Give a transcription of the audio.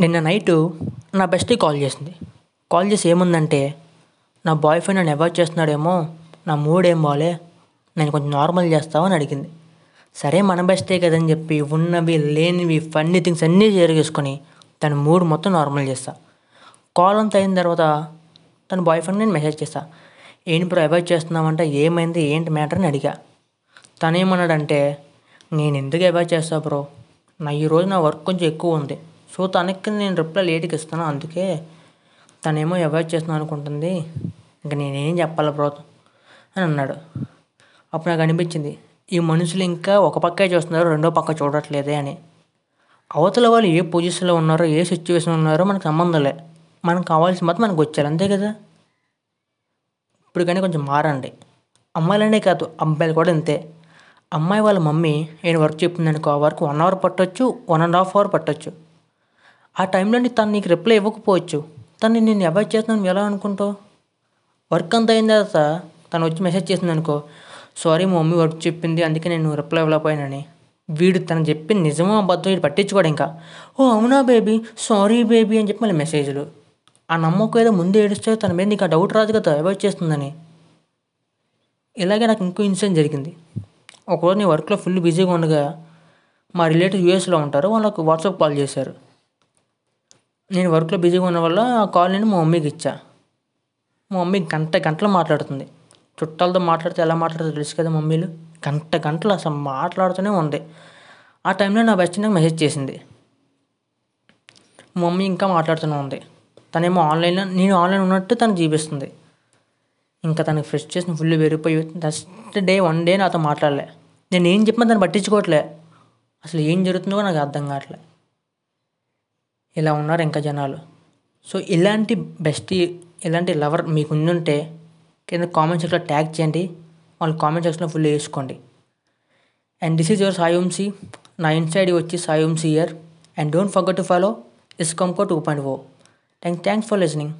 నిన్న నైటు నా bestie call చేసింది. కాల్ చేసి ఏముందంటే నా బాయ్ ఫ్రెండ్ నన్ను అవాయిడ్ చేస్తున్నాడేమో నా మూడ్ ఏం బాలే నేను కొంచెం నార్మల్ చేస్తావు అని అడిగింది. సరే మన బెస్టే కదని చెప్పి ఉన్నవి లేనివి ఫన్నీ థింగ్స్ అన్నీ షేర్ చేసుకొని తన మూడ్ మొత్తం నార్మల్ చేస్తా. కాల్ అంతా అయిన తర్వాత తన బాయ్ ఫ్రెండ్ నేను మెసేజ్ చేస్తా. ఏంటి బ్రో అవాయిడ్ చేస్తున్నామంటే ఏమైంది ఏంటి మ్యాటర్? అని అడిగా. తనేమన్నాడంటే నేను ఎందుకు అవాయిడ్ చేస్తా బ్రో? నా ఈరోజు నా వర్క్ కొంచెం ఎక్కువ ఉంది. సో తనకి నేను రిప్లై లేట్కి ఇస్తాను అందుకే తనేమో అవాయిడ్ చేస్తున్నాను అనుకుంటుంది. ఇంకా నేనేం చెప్పాలి బ్రో అని అన్నాడు. అప్పుడు నాకు అనిపించింది ఈ మనుషులు ఇంకా ఒక పక్కే చూస్తున్నారు రెండో పక్క చూడట్లేదే అని. అవతల వాళ్ళు ఏ పొజిషన్లో ఉన్నారో ఏ సిచ్యువేషన్ ఉన్నారో మనకు సంబంధం లే. మనకు కావాల్సిన మాత్రం మనకు వచ్చారు అంతే కదా? ఇప్పుడు కానీ కొంచెం మారండి. అమ్మాయిలనే కాదు అబ్బాయిలు కూడా అంతే. అమ్మాయి వాళ్ళ మమ్మీ నేను వర్క్ చెప్పిందనుకో ఆ వర్క్ వన్ అవర్ పట్టొచ్చు వన్ అండ్ హాఫ్ అవర్ పట్టొచ్చు. ఆ టైంలో తను నీకు రిప్లై ఇవ్వకపోవచ్చు. తను నేను అవాయిడ్ చేస్తున్నాను ఎలా అనుకుంటావు? వర్క్ అంతా అయిన తర్వాత తను వచ్చి మెసేజ్ చేసింది అనుకో. సారీ మా మమ్మీ వర్క్ చెప్పింది అందుకే నేను రిప్లై ఇవ్వలేకపోయానని. వీడు తను చెప్పి నిజమో అబద్ధం వీడు పట్టించుకోడు ఇంకా. ఓ అవునా బేబీ సారీ బేబీ అని చెప్పి మళ్ళీ మెసేజ్లు ఆ నమ్మకం ఏదో ముందే ఏడిస్తే తన మీద నీకు ఆ డౌట్ రాదు కదా అవాయిడ్ చేస్తుందని. ఇలాగే నాకు ఇంకో ఇన్సిడెంట్ జరిగింది. ఒకరోజు నేను వర్క్లో ఫుల్ బిజీగా ఉండగా మా రిలేటివ్ యూఎస్లో ఉంటారు వాళ్ళకు వాట్సాప్ కాల్ చేశారు. నేను వర్క్లో బిజీగా ఉన్న వల్ల ఆ కాల్ నేను మా మమ్మీకి ఇచ్చా. మా మమ్మీ గంట గంటలు మాట్లాడుతుంది. చుట్టాలతో మాట్లాడితే ఎలా మాట్లాడుతుందో తెలుసు కదా మమ్మీలు? గంట గంటలు అసలు మాట్లాడుతూనే ఉంది. ఆ టైంలో నా బెస్ట్ నాకు మెసేజ్ చేసింది. మా మమ్మీ ఇంకా మాట్లాడుతూనే ఉంది. తనేమో ఆన్లైన్లో నేను ఆన్లైన్ ఉన్నట్టు తను చూపిస్తుంది ఇంకా తనకి ఫ్రెష్ చేసిన ఫుల్ పెరిగిపోయి నెక్స్ట్ డే వన్ డే నాతో మాట్లాడలే. నేను ఏం చెప్పినా తను పట్టించుకోవట్లే. అసలు ఏం జరుగుతుందో నాకు అర్థం కావట్లే. ఇలా ఉన్నారు ఇంకా జనాలు. సో ఇలాంటి బెస్ట్ ఇలాంటి లవర్ మీకు ఉండుంటే కింద కామెంట్ సెక్షన్లో ట్యాగ్ చేయండి. వాళ్ళు కామెంట్ సెక్షన్లో ఫుల్ వేసుకోండి. అండ్ దిస్ ఈజ్ యువర్ సాయంసి నా ఇన్సైడ్ వచ్చి సాయంసి year and don't forget to follow ఇస్కంకో two point o thank thanks for listening